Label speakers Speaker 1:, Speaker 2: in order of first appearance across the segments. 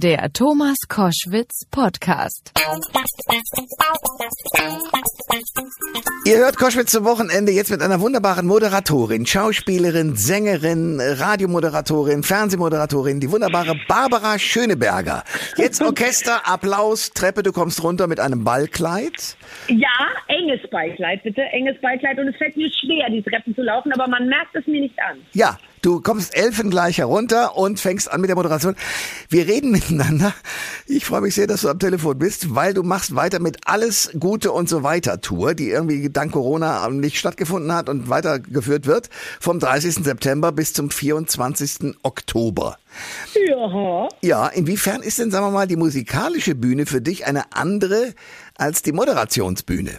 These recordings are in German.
Speaker 1: Der Thomas Koschwitz Podcast.
Speaker 2: Ihr hört Koschwitz zum Wochenende jetzt mit einer wunderbaren Moderatorin, Schauspielerin, Sängerin, Radiomoderatorin, Fernsehmoderatorin, die wunderbare Barbara Schöneberger. Jetzt Orchester, Applaus, Treppe, du kommst runter mit einem Ballkleid.
Speaker 3: Ja, enges Ballkleid, bitte, enges Ballkleid. Und es fällt mir schwer, die Treppen zu laufen, aber man merkt es mir nicht an.
Speaker 2: Ja, Du kommst elfengleich herunter und fängst an mit der Moderation. Wir reden miteinander. Ich freue mich sehr, dass du am Telefon bist, weil du machst weiter mit Alles Gute und so weiter Tour, die irgendwie dank Corona nicht stattgefunden hat und weitergeführt wird, vom 30. September bis zum 24. Oktober.
Speaker 3: Ja.
Speaker 2: Ja, inwiefern ist denn, sagen wir mal, die musikalische Bühne für dich eine andere als die Moderationsbühne?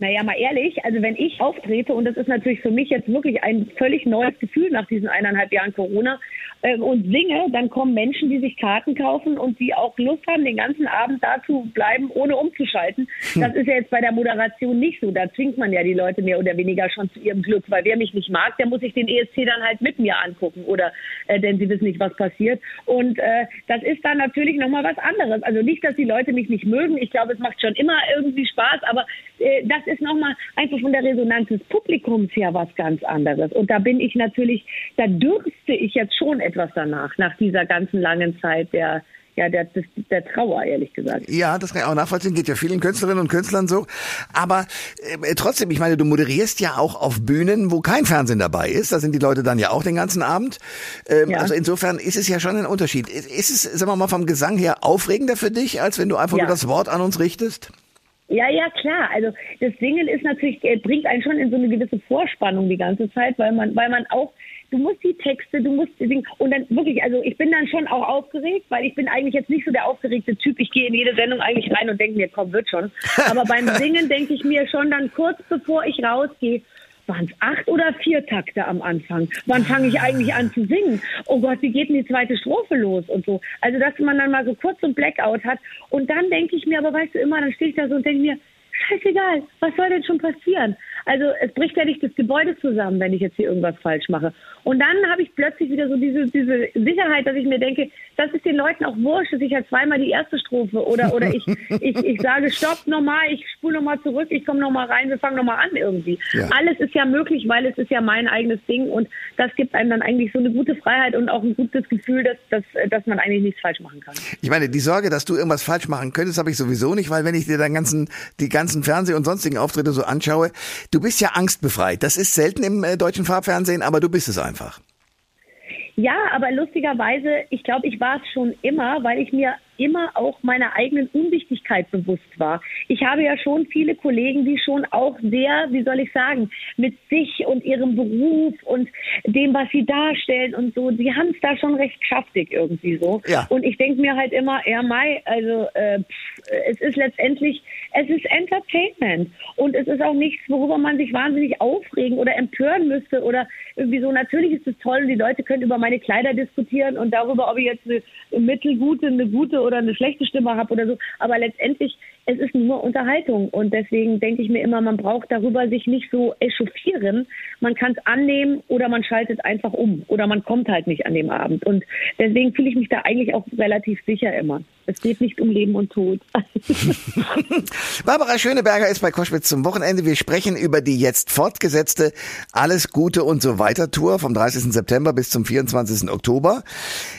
Speaker 3: Naja, mal ehrlich, also wenn ich auftrete, und das ist natürlich für mich jetzt wirklich ein völlig neues Gefühl nach diesen eineinhalb Jahren Corona, äh, und singe, dann kommen Menschen, die sich Karten kaufen und die auch Lust haben, den ganzen Abend da zu bleiben, ohne umzuschalten. Hm. Das ist ja jetzt bei der Moderation nicht so. Da zwingt man ja die Leute mehr oder weniger schon zu ihrem Glück, weil wer mich nicht mag, der muss sich den ESC dann halt mit mir angucken oder äh, denn sie wissen nicht, was passiert. Und äh, das ist dann natürlich nochmal was anderes. Also nicht, dass die Leute mich nicht mögen. Ich glaube, es macht schon immer irgendwie Spaß, aber äh, das ist nochmal einfach von der Resonanz des Publikums her was ganz anderes. Und da bin ich natürlich, da dürfte ich jetzt schon etwas danach, nach dieser ganzen langen Zeit der ja, der, der, der Trauer, ehrlich gesagt.
Speaker 2: Ja, das kann ich auch nachvollziehen, geht ja vielen Künstlerinnen und Künstlern so. Aber äh, trotzdem, ich meine, du moderierst ja auch auf Bühnen, wo kein Fernsehen dabei ist. Da sind die Leute dann ja auch den ganzen Abend. Ähm, ja. Also insofern ist es ja schon ein Unterschied. Ist es, sagen wir mal, vom Gesang her aufregender für dich, als wenn du einfach ja. nur das Wort an uns richtest?
Speaker 3: Ja, ja, klar. Also das Singen ist natürlich, bringt einen schon in so eine gewisse Vorspannung die ganze Zeit, weil man, weil man auch, du musst die Texte, du musst singen und dann wirklich, also ich bin dann schon auch aufgeregt, weil ich bin eigentlich jetzt nicht so der aufgeregte Typ. Ich gehe in jede Sendung eigentlich rein und denke mir, komm, wird schon. Aber beim Singen denke ich mir schon dann kurz bevor ich rausgehe, waren es acht oder vier Takte am Anfang? Wann fange ich eigentlich an zu singen? Oh Gott, wie geht denn die zweite Strophe los und so? Also, dass man dann mal so kurz so ein Blackout hat. Und dann denke ich mir, aber weißt du immer, dann stehe ich da so und denke mir, scheißegal, was soll denn schon passieren? Also es bricht ja nicht das Gebäude zusammen, wenn ich jetzt hier irgendwas falsch mache. Und dann habe ich plötzlich wieder so diese, diese Sicherheit, dass ich mir denke, das ist den Leuten auch wurscht, dass ich halt zweimal die erste Strophe oder, oder ich, ich, ich sage, stopp nochmal, ich spule nochmal zurück, ich komme nochmal rein, wir fangen nochmal an irgendwie. Ja. Alles ist ja möglich, weil es ist ja mein eigenes Ding und das gibt einem dann eigentlich so eine gute Freiheit und auch ein gutes Gefühl, dass, dass, dass man eigentlich nichts falsch machen kann.
Speaker 2: Ich meine, die Sorge, dass du irgendwas falsch machen könntest, habe ich sowieso nicht, weil wenn ich dir deinen ganzen, die ganzen Fernseh- und sonstigen Auftritte so anschaue, du bist ja angstbefreit. Das ist selten im äh, deutschen Farbfernsehen, aber du bist es einfach.
Speaker 3: Ja, aber lustigerweise, ich glaube, ich war es schon immer, weil ich mir immer auch meiner eigenen Unwichtigkeit bewusst war. Ich habe ja schon viele Kollegen, die schon auch sehr, wie soll ich sagen, mit sich und ihrem Beruf und dem, was sie darstellen und so, die haben es da schon recht schaftig irgendwie so. Ja. Und ich denke mir halt immer, ja, Mai, also äh, pff, es ist letztendlich, es ist Entertainment und es ist auch nichts, worüber man sich wahnsinnig aufregen oder empören müsste oder irgendwie so. Natürlich ist es toll und die Leute können über meine Kleider diskutieren und darüber, ob ich jetzt eine mittelgute, eine gute oder eine schlechte Stimme habe oder so. Aber letztendlich, es ist nur Unterhaltung. Und deswegen denke ich mir immer, man braucht darüber sich nicht so echauffieren. Man kann es annehmen oder man schaltet einfach um oder man kommt halt nicht an dem Abend. Und deswegen fühle ich mich da eigentlich auch relativ sicher immer. Es geht nicht um Leben und Tod.
Speaker 2: Barbara Schöneberger ist bei Koschwitz zum Wochenende. Wir sprechen über die jetzt fortgesetzte Alles Gute und so weiter Tour vom 30. September bis zum 24. Oktober.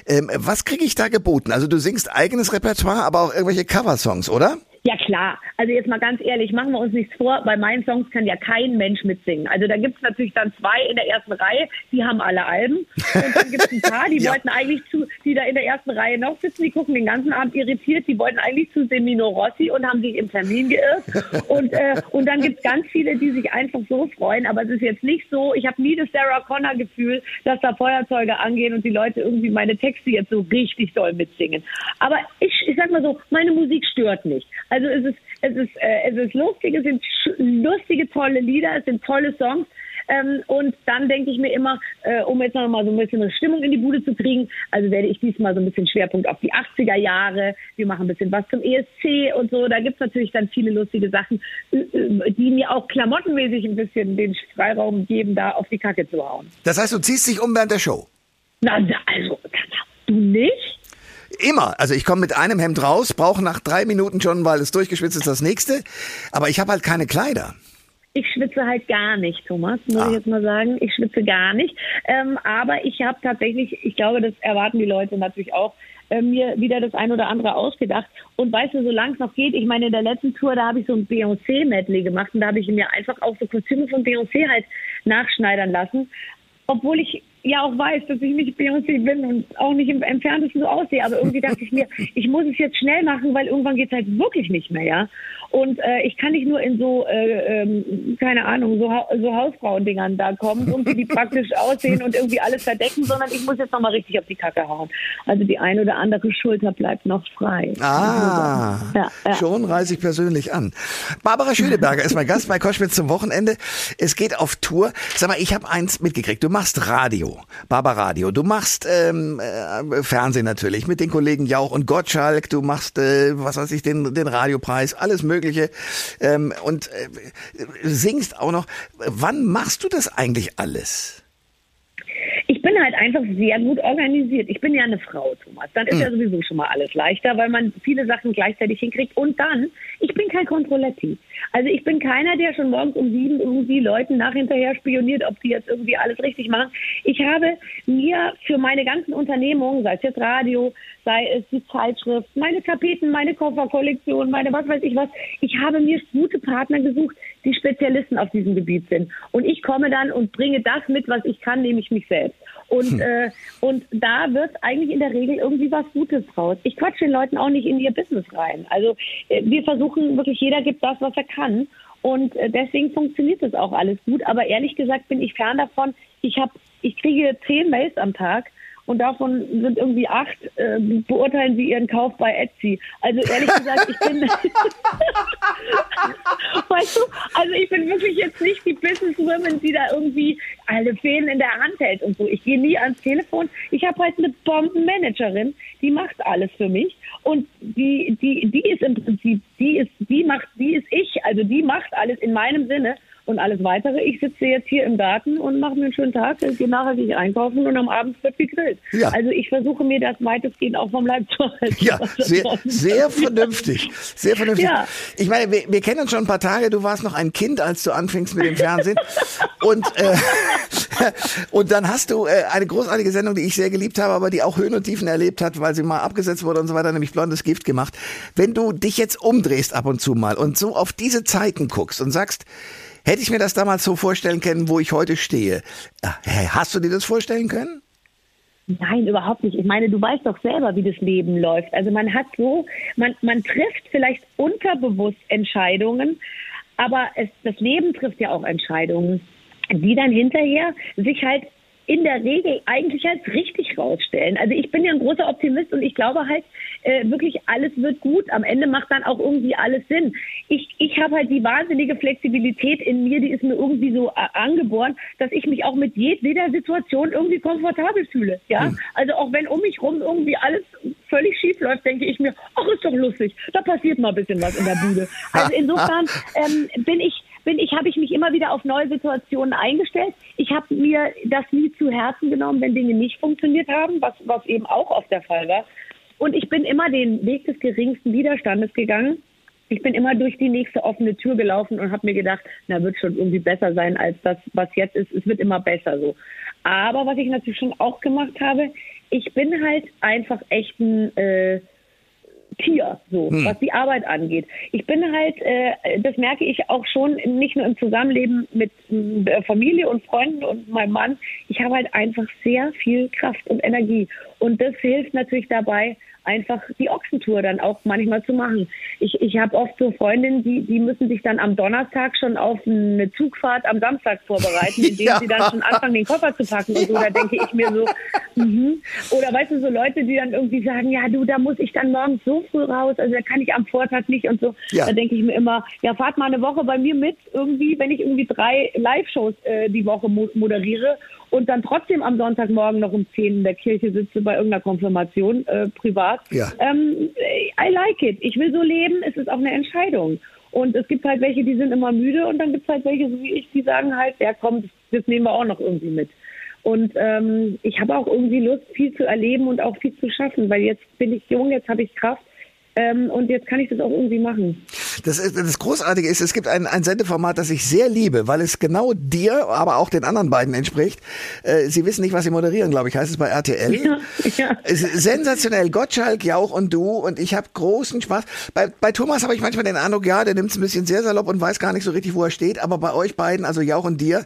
Speaker 2: Ähm, was kriege ich da geboten? Also du singst eigenes Repertoire, aber auch irgendwelche Coversongs, oder?
Speaker 3: Ja klar, also jetzt mal ganz ehrlich, machen wir uns nichts vor, bei meinen Songs kann ja kein Mensch mitsingen. Also da gibt's natürlich dann zwei in der ersten Reihe, die haben alle Alben. Und dann gibt's ein paar, die ja. wollten eigentlich zu, die da in der ersten Reihe noch sitzen, die gucken den ganzen Abend irritiert, die wollten eigentlich zu Semino Rossi und haben sich im Termin geirrt. Und, äh, und dann gibt's ganz viele, die sich einfach so freuen, aber es ist jetzt nicht so, ich habe nie das Sarah Connor Gefühl, dass da Feuerzeuge angehen und die Leute irgendwie meine Texte jetzt so richtig doll mitsingen. Aber ich, ich sag mal so, meine Musik stört nicht. Also es ist, es ist, äh, es ist lustig, es sind lustige, tolle Lieder, es sind tolle Songs. Ähm, und dann denke ich mir immer, äh, um jetzt noch mal so ein bisschen eine Stimmung in die Bude zu kriegen, also werde ich diesmal so ein bisschen Schwerpunkt auf die 80er Jahre. Wir machen ein bisschen was zum ESC und so. Da gibt es natürlich dann viele lustige Sachen, äh, äh, die mir auch klamottenmäßig ein bisschen den Freiraum geben, da auf die Kacke zu hauen.
Speaker 2: Das heißt, du ziehst dich um während der Show?
Speaker 3: Na, also, du nicht?
Speaker 2: Immer. Also ich komme mit einem Hemd raus, brauche nach drei Minuten schon, weil es durchgeschwitzt ist, das nächste. Aber ich habe halt keine Kleider.
Speaker 3: Ich schwitze halt gar nicht, Thomas, muss
Speaker 2: Ah.
Speaker 3: ich jetzt mal sagen. Ich schwitze gar nicht. Ähm, aber ich habe tatsächlich, ich glaube, das erwarten die Leute natürlich auch, äh, mir wieder das ein oder andere ausgedacht. Und weißt du, solange es noch geht, ich meine, in der letzten Tour, da habe ich so ein Beyoncé-Medley gemacht und da habe ich mir einfach auch so Kostüme von Beyoncé halt nachschneidern lassen. Obwohl ich ja auch weiß, dass ich nicht Beyoncé bin und auch nicht im entferntesten so aussehe. Aber irgendwie dachte ich mir, ich muss es jetzt schnell machen, weil irgendwann geht es halt wirklich nicht mehr, ja. Und äh, ich kann nicht nur in so, äh, ähm, keine Ahnung, so, Ha- so Hausfrauendingern da kommen, irgendwie die praktisch aussehen und irgendwie alles verdecken, sondern ich muss jetzt nochmal richtig auf die Kacke hauen. Also die eine oder andere Schulter bleibt noch frei.
Speaker 2: Ah,
Speaker 3: Ja, ja.
Speaker 2: schon reise ich persönlich an. Barbara Schöneberger ist mein Gast bei Koschwitz zum Wochenende. Es geht auf Tour. Sag mal, ich habe eins mitgekriegt. Du machst Radio, Barbara Radio. Du machst ähm, äh, Fernsehen natürlich mit den Kollegen Jauch und Gottschalk. Du machst, äh, was weiß ich, den, den Radiopreis, alles Mögliche. Ähm, und äh, singst auch noch. Wann machst du das eigentlich alles?
Speaker 3: Ich bin halt einfach sehr gut organisiert. Ich bin ja eine Frau, Thomas. Dann ist ja sowieso schon mal alles leichter, weil man viele Sachen gleichzeitig hinkriegt. Und dann, ich bin kein Kontrolletti. Also ich bin keiner, der schon morgens um sieben irgendwie Leuten nach hinterher spioniert, ob die jetzt irgendwie alles richtig machen. Ich habe mir für meine ganzen Unternehmungen, sei es jetzt Radio, sei es die Zeitschrift, meine Tapeten, meine Kofferkollektion, meine was weiß ich was, ich habe mir gute Partner gesucht, die Spezialisten auf diesem Gebiet sind. Und ich komme dann und bringe das mit, was ich kann, nämlich mich selbst. Und, äh, und da wird eigentlich in der Regel irgendwie was Gutes raus. Ich quatsche den Leuten auch nicht in ihr Business rein. Also äh, wir versuchen wirklich, jeder gibt das, was er kann. Und äh, deswegen funktioniert das auch alles gut. Aber ehrlich gesagt bin ich fern davon. Ich habe, ich kriege zehn Mails am Tag und davon sind irgendwie acht, äh, beurteilen sie ihren Kauf bei Etsy. Also ehrlich gesagt, ich bin, weißt du, also ich bin wirklich jetzt nicht die Businesswoman, die da irgendwie alle Fäden in der Hand hält und so. Ich gehe nie ans Telefon. Ich habe halt eine Bombenmanagerin, die macht alles für mich und die, die, die ist im Prinzip, die ist, die macht, die ist ich, also die macht alles in meinem Sinne und alles weitere. Ich sitze jetzt hier im Garten und mache mir einen schönen Tag, gehe nachher gehe ich einkaufen und am Abend wird gegrillt.
Speaker 2: Ja.
Speaker 3: Also ich versuche mir das weitestgehend auch vom Leib zu halten.
Speaker 2: Ja, sehr, sehr vernünftig. Sehr vernünftig.
Speaker 3: Ja.
Speaker 2: Ich meine, wir, wir kennen uns schon ein paar Tage. Du warst noch ein Kind, als du anfingst mit dem Fernsehen. und, äh, und dann hast du äh, eine großartige Sendung, die ich sehr geliebt habe, aber die auch Höhen und Tiefen erlebt hat, weil sie mal abgesetzt wurde und so weiter, nämlich Blondes Gift gemacht. Wenn du dich jetzt umdrehst ab und zu mal und so auf diese Zeiten guckst und sagst, hätte ich mir das damals so vorstellen können, wo ich heute stehe. Äh, Hast du dir das vorstellen können?
Speaker 3: Nein, überhaupt nicht. Ich meine, du weißt doch selber, wie das Leben läuft. Also man hat so, man, man trifft vielleicht unterbewusst Entscheidungen, aber es, das Leben trifft ja auch Entscheidungen, die dann hinterher sich halt in der Regel eigentlich als richtig rausstellen. Also ich bin ja ein großer Optimist und ich glaube halt äh, wirklich, alles wird gut. Am Ende macht dann auch irgendwie alles Sinn. Ich, ich habe halt die wahnsinnige Flexibilität in mir, die ist mir irgendwie so äh, angeboren, dass ich mich auch mit jedweder Situation irgendwie komfortabel fühle. Ja, also auch wenn um mich rum irgendwie alles völlig schief läuft, denke ich mir, ach ist doch lustig, da passiert mal ein bisschen was in der Bude. Also insofern ähm, bin ich bin ich, habe ich mich immer wieder auf neue Situationen eingestellt. Ich habe mir das nie zu Herzen genommen, wenn Dinge nicht funktioniert haben, was, was eben auch oft der Fall war. Und ich bin immer den Weg des geringsten Widerstandes gegangen. Ich bin immer durch die nächste offene Tür gelaufen und habe mir gedacht, na, wird schon irgendwie besser sein als das, was jetzt ist. Es wird immer besser so. Aber was ich natürlich schon auch gemacht habe, ich bin halt einfach echt ein äh, Tier, so, was die Arbeit angeht. Ich bin halt, äh, das merke ich auch schon, nicht nur im Zusammenleben mit äh, Familie und Freunden und meinem Mann. Ich habe halt einfach sehr viel Kraft und Energie. Und das hilft natürlich dabei, einfach die Ochsentour dann auch manchmal zu machen. Ich, ich habe oft so Freundinnen, die, die müssen sich dann am Donnerstag schon auf eine Zugfahrt am Samstag vorbereiten, indem
Speaker 2: Ja.
Speaker 3: sie dann schon anfangen, den Koffer zu packen und so. Da denke ich mir so, mhm. oder weißt du, so Leute, die dann irgendwie sagen, ja du, da muss ich dann morgens so früh raus, also da kann ich am Vortag nicht und so.
Speaker 2: Ja.
Speaker 3: Da denke ich mir immer, ja fahrt mal eine Woche bei mir mit, irgendwie, wenn ich irgendwie drei Live-Shows äh, die Woche mo moderiere und dann trotzdem am Sonntagmorgen noch um 10 in der Kirche sitze bei irgendeiner Konfirmation äh, privat.
Speaker 2: Ja.
Speaker 3: Ähm, I like it. Ich will so leben, es ist auch eine Entscheidung. Und es gibt halt welche, die sind immer müde und dann gibt es halt welche, so wie ich, die sagen halt, ja komm, das, nehmen wir auch noch irgendwie mit. Und ähm, ich habe auch irgendwie Lust, viel zu erleben und auch viel zu schaffen, weil jetzt bin ich jung, jetzt habe ich Kraft ähm, und jetzt kann ich das auch irgendwie machen.
Speaker 2: Das, das Großartige ist, es gibt ein, ein Sendeformat, das ich sehr liebe, weil es genau dir, aber auch den anderen beiden entspricht. Äh, Sie wissen nicht, was Sie moderieren, glaube ich, heißt es bei RTL. Ja, ja. Sensationell, Gottschalk, Jauch und du und ich habe großen Spaß. Bei, bei Thomas habe ich manchmal den Eindruck, ja, der nimmt es ein bisschen sehr salopp und weiß gar nicht so richtig, wo er steht, aber bei euch beiden, also Jauch und dir,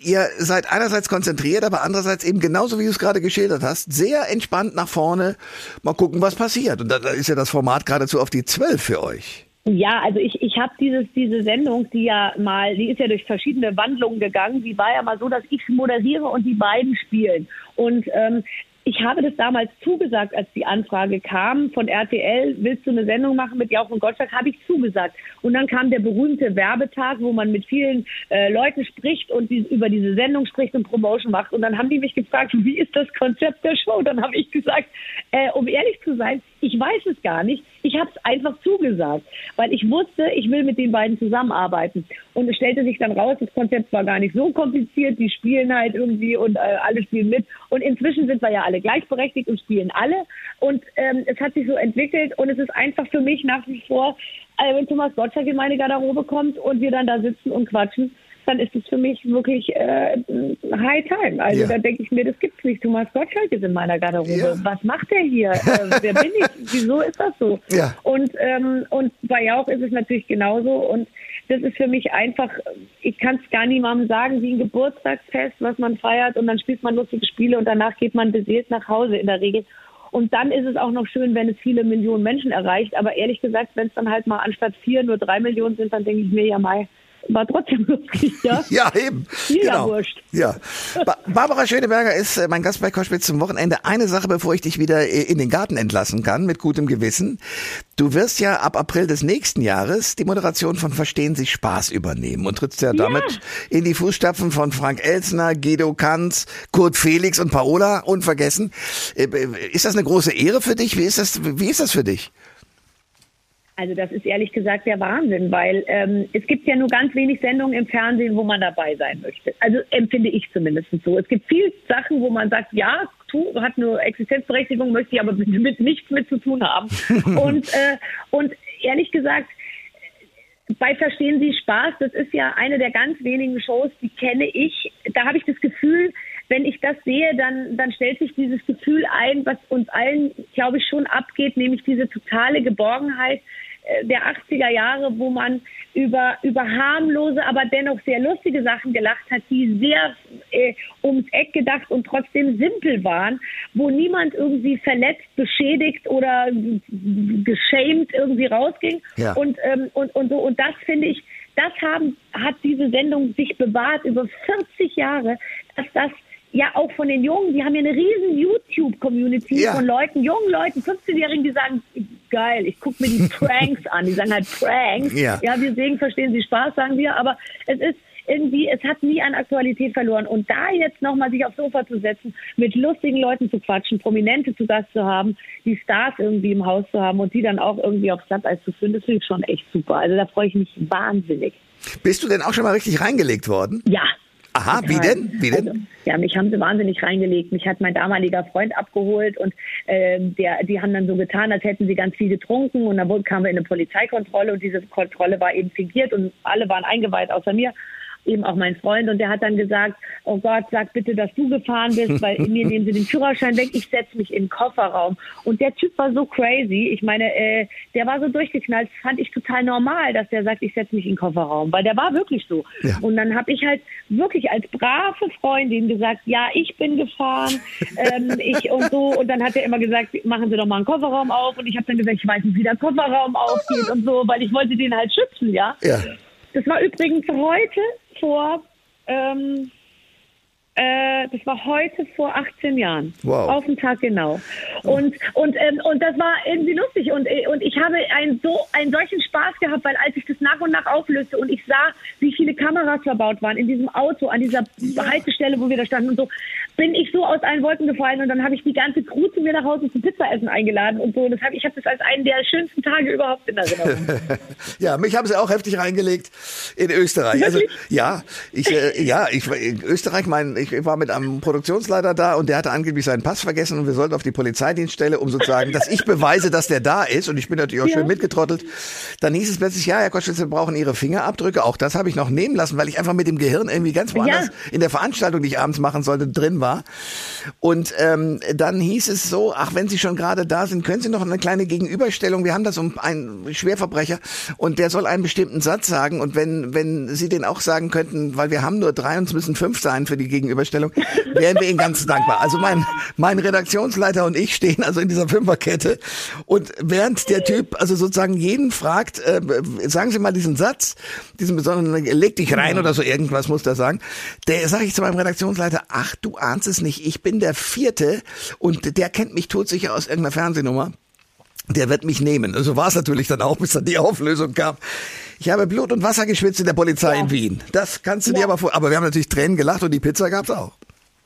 Speaker 2: ihr seid einerseits konzentriert, aber andererseits eben genauso, wie du es gerade geschildert hast, sehr entspannt nach vorne. Mal gucken, was passiert. Und da, da ist ja das Format geradezu auf die Zwölf für euch.
Speaker 3: Ja, also ich, ich habe dieses diese Sendung, die ja mal, die ist ja durch verschiedene Wandlungen gegangen. Die war ja mal so, dass ich moderiere und die beiden spielen. Und ähm, ich habe das damals zugesagt, als die Anfrage kam von RTL, willst du eine Sendung machen mit Jauch und Gottschalk, habe ich zugesagt. Und dann kam der berühmte Werbetag, wo man mit vielen äh, Leuten spricht und die, über diese Sendung spricht und Promotion macht. Und dann haben die mich gefragt, wie ist das Konzept der Show? Dann habe ich gesagt, äh, um ehrlich zu sein, ich weiß es gar nicht. Ich habe es einfach zugesagt, weil ich wusste, ich will mit den beiden zusammenarbeiten. Und es stellte sich dann raus, das Konzept war gar nicht so kompliziert. Die spielen halt irgendwie und äh, alle spielen mit. Und inzwischen sind wir ja alle gleichberechtigt und spielen alle. Und ähm, es hat sich so entwickelt und es ist einfach für mich nach wie vor, äh, wenn Thomas Gottschalk in meine Garderobe kommt und wir dann da sitzen und quatschen, dann ist es für mich wirklich äh, High Time. Also ja. da denke ich mir, das gibt's nicht. Thomas Gottschalk ist in meiner Garderobe. Ja. Was macht der hier? äh, wer bin ich? Wieso ist das so? Ja. Und ähm, und bei Jauch ist es natürlich genauso. Und das ist für mich einfach, ich kann es gar niemandem sagen, wie ein Geburtstagsfest, was man feiert und dann spielt man lustige Spiele und danach geht man beseelt nach Hause in der Regel. Und dann ist es auch noch schön, wenn es viele Millionen Menschen erreicht. Aber ehrlich gesagt, wenn es dann halt mal anstatt vier nur drei Millionen sind, dann denke ich mir ja mal, war trotzdem lustig, ja?
Speaker 2: ja, eben.
Speaker 3: Mir genau. wurscht.
Speaker 2: Ja. Ba Barbara Schöneberger ist äh, mein Gast bei Koschwitz zum Wochenende. Eine Sache, bevor ich dich wieder äh, in den Garten entlassen kann, mit gutem Gewissen. Du wirst ja ab April des nächsten Jahres die Moderation von Verstehen Sie Spaß übernehmen und trittst ja, ja. damit in die Fußstapfen von Frank Elsner, Guido Kanz, Kurt Felix und Paola unvergessen. Äh, ist das eine große Ehre für dich? Wie ist das, wie ist das für dich?
Speaker 3: Also das ist ehrlich gesagt der Wahnsinn, weil ähm, es gibt ja nur ganz wenig Sendungen im Fernsehen, wo man dabei sein möchte. Also empfinde ich zumindest so. Es gibt viele Sachen, wo man sagt, ja, tu, hat nur Existenzberechtigung, möchte ich aber mit, mit nichts mit zu tun haben. und, äh, und ehrlich gesagt, bei Verstehen Sie Spaß, das ist ja eine der ganz wenigen Shows, die kenne ich. Da habe ich das Gefühl, wenn ich das sehe, dann, dann stellt sich dieses Gefühl ein, was uns allen, glaube ich, schon abgeht, nämlich diese totale Geborgenheit, äh, der 80er Jahre, wo man über, über harmlose, aber dennoch sehr lustige Sachen gelacht hat, die sehr äh, ums Eck gedacht und trotzdem simpel waren, wo niemand irgendwie verletzt, beschädigt oder geschämt irgendwie rausging. Ja. Und, ähm, und, und so, und das finde ich, das haben, hat diese Sendung sich bewahrt über 40 Jahre, dass das ja auch von den Jungen, die haben ja eine riesen YouTube-Community ja. von Leuten, jungen Leuten, 15-Jährigen, die sagen, geil, ich gucke mir die Pranks an. Die sagen halt Pranks. Ja. ja, wir sehen, verstehen Sie Spaß, sagen wir, aber es ist irgendwie, es hat nie an Aktualität verloren. Und da jetzt nochmal sich aufs Sofa zu setzen, mit lustigen Leuten zu quatschen, Prominente zu Gast zu haben, die Stars irgendwie im Haus zu haben und die dann auch irgendwie aufs Glatteis zu führen, das finde ich schon echt super. Also da freue ich mich wahnsinnig.
Speaker 2: Bist du denn auch schon mal richtig reingelegt worden?
Speaker 3: Ja,
Speaker 2: Aha, wie denn? Wie denn?
Speaker 3: Also, ja, mich haben sie wahnsinnig reingelegt. Mich hat mein damaliger Freund abgeholt und äh, der, die haben dann so getan, als hätten sie ganz viel getrunken und dann kamen wir in eine Polizeikontrolle und diese Kontrolle war eben fingiert und alle waren eingeweiht außer mir eben auch mein Freund und der hat dann gesagt, oh Gott, sag bitte, dass du gefahren bist, weil mir nehmen sie den Führerschein weg, ich setze mich in den Kofferraum. Und der Typ war so crazy, ich meine, äh, der war so durchgeknallt, fand ich total normal, dass der sagt, ich setze mich in den Kofferraum, weil der war wirklich so. Ja. Und dann habe ich halt wirklich als brave Freundin gesagt, ja, ich bin gefahren, ähm, ich und so. Und dann hat er immer gesagt, machen Sie doch mal einen Kofferraum auf. Und ich habe dann gesagt, ich weiß nicht, wie der Kofferraum aufgeht und so, weil ich wollte den halt schützen, ja. ja. Das war übrigens heute vor, ähm, äh, das war heute vor 18 Jahren. Wow. Auf den Tag genau. Und, und, ähm, und das war irgendwie lustig. Und, äh, und ich habe einen, so, einen solchen Spaß gehabt, weil als ich das nach und nach auflöste und ich sah, wie viele Kameras verbaut waren in diesem Auto, an dieser Haltestelle, wo wir da standen und so, bin ich so aus allen Wolken gefallen und dann habe ich die ganze Crew zu mir nach Hause zum Pizzaessen eingeladen und so. Das hab, ich habe das als einen der schönsten Tage überhaupt in Erinnerung.
Speaker 2: ja, mich haben sie auch heftig reingelegt in Österreich. Also ja, ich äh, ja, ich war in Österreich, mein, ich war mit einem Produktionsleiter da und der hatte angeblich seinen Pass vergessen und wir sollten auf die Polizeidienststelle, um sozusagen, dass ich beweise, dass der da ist und ich bin natürlich auch ja. schön mitgetrottelt. Dann hieß es plötzlich, ja, Herr Koschwitz, wir brauchen Ihre Fingerabdrücke. Auch das habe ich noch nehmen lassen, weil ich einfach mit dem Gehirn irgendwie ganz woanders ja. in der Veranstaltung, die ich abends machen sollte, drin war. Und ähm, dann hieß es so, ach, wenn Sie schon gerade da sind, können Sie noch eine kleine Gegenüberstellung. Wir haben das um einen Schwerverbrecher und der soll einen bestimmten Satz sagen. Und wenn, wenn Sie den auch sagen könnten, weil wir haben nur drei und es müssen fünf sein für die Gegenüberstellung, wären wir Ihnen ganz dankbar. Also mein, mein Redaktionsleiter und ich stehen also in dieser Fünferkette und während der Typ also sozusagen jeden fragt, äh, sagen Sie mal diesen Satz, diesen besonderen, leg dich rein oder so irgendwas muss der sagen, der sage ich zu meinem Redaktionsleiter, ach du ahnst es nicht, ich bin der Vierte und der kennt mich todsicher aus irgendeiner Fernsehnummer. Der wird mich nehmen. So war es natürlich dann auch, bis dann die Auflösung kam. Ich habe Blut und Wasser geschwitzt in der Polizei ja. in Wien. Das kannst du ja. dir aber vor. Aber wir haben natürlich Tränen gelacht und die Pizza gab's auch.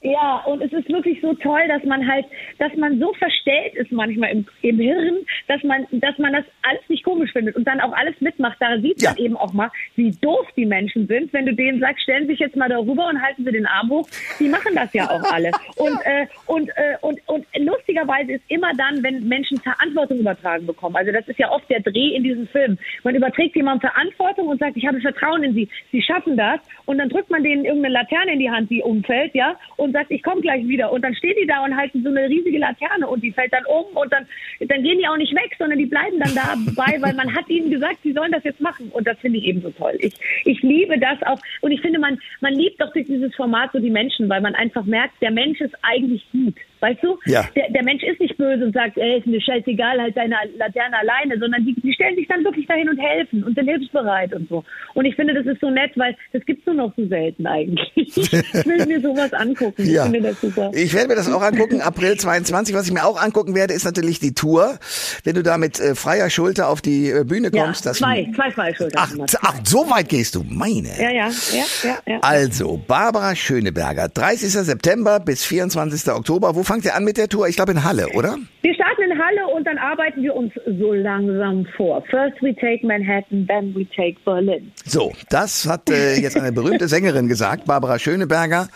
Speaker 3: Ja, und es ist wirklich so toll, dass man halt, dass man so verstellt ist manchmal im, im Hirn, dass man, dass man das alles nicht komisch findet und dann auch alles mitmacht. Da sieht ja. man eben auch mal, wie doof die Menschen sind. Wenn du denen sagst, stellen Sie sich jetzt mal darüber und halten Sie den Arm hoch, die machen das ja auch alle. Und, äh, und, äh, und, und lustigerweise ist immer dann, wenn Menschen Verantwortung übertragen bekommen. Also das ist ja oft der Dreh in diesem Film. Man überträgt jemandem Verantwortung und sagt, ich habe Vertrauen in Sie, Sie schaffen das. Und dann drückt man denen irgendeine Laterne in die Hand, die umfällt, ja, und sagt, ich komme gleich wieder. Und dann stehen die da und halten so eine riesige Laterne und die fällt dann um und dann, dann gehen die auch nicht weg, sondern die bleiben dann dabei, weil man hat ihnen gesagt, sie sollen das jetzt machen. Und das finde ich eben so toll. Ich, ich liebe das auch. Und ich finde, man, man liebt doch durch dieses Format so die Menschen, weil man einfach merkt, der Mensch ist eigentlich gut. Weißt du?
Speaker 2: Ja.
Speaker 3: Der, der Mensch ist nicht böse und sagt, ey, ist mir scheißegal, halt deine Laterne alleine, sondern die, die stellen sich dann wirklich dahin und helfen und sind hilfsbereit und so. Und ich finde, das ist so nett, weil das gibt's nur noch so selten eigentlich. ich will mir sowas angucken.
Speaker 2: Ja.
Speaker 3: Ich finde das super.
Speaker 2: Ich werde mir das auch angucken, April 22. Was ich mir auch angucken werde, ist natürlich die Tour. Wenn du da mit äh, freier Schulter auf die äh, Bühne kommst.
Speaker 3: Ja,
Speaker 2: das
Speaker 3: zwei, zwei freie Schulter.
Speaker 2: Ach, ach, so weit gehst du, meine.
Speaker 3: Ja, ja, ja, ja, ja.
Speaker 2: Also, Barbara Schöneberger, 30. September bis 24. Oktober. Wo fangt ihr an mit der Tour? Ich glaube in Halle, oder?
Speaker 3: Wir starten in Halle und dann arbeiten wir uns so langsam vor. First we take Manhattan, then we take Berlin.
Speaker 2: So, das hat äh, jetzt eine berühmte Sängerin gesagt, Barbara Schöneberger.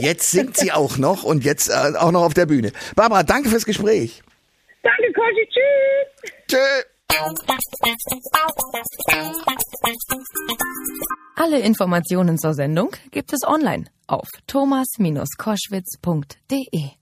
Speaker 2: Jetzt singt sie auch noch und jetzt äh, auch noch auf der Bühne. Barbara, danke fürs Gespräch.
Speaker 3: Danke, Koshi. Tschüss.
Speaker 2: Tschüss.
Speaker 1: Alle Informationen zur Sendung gibt es online auf thomas-koschwitz.de.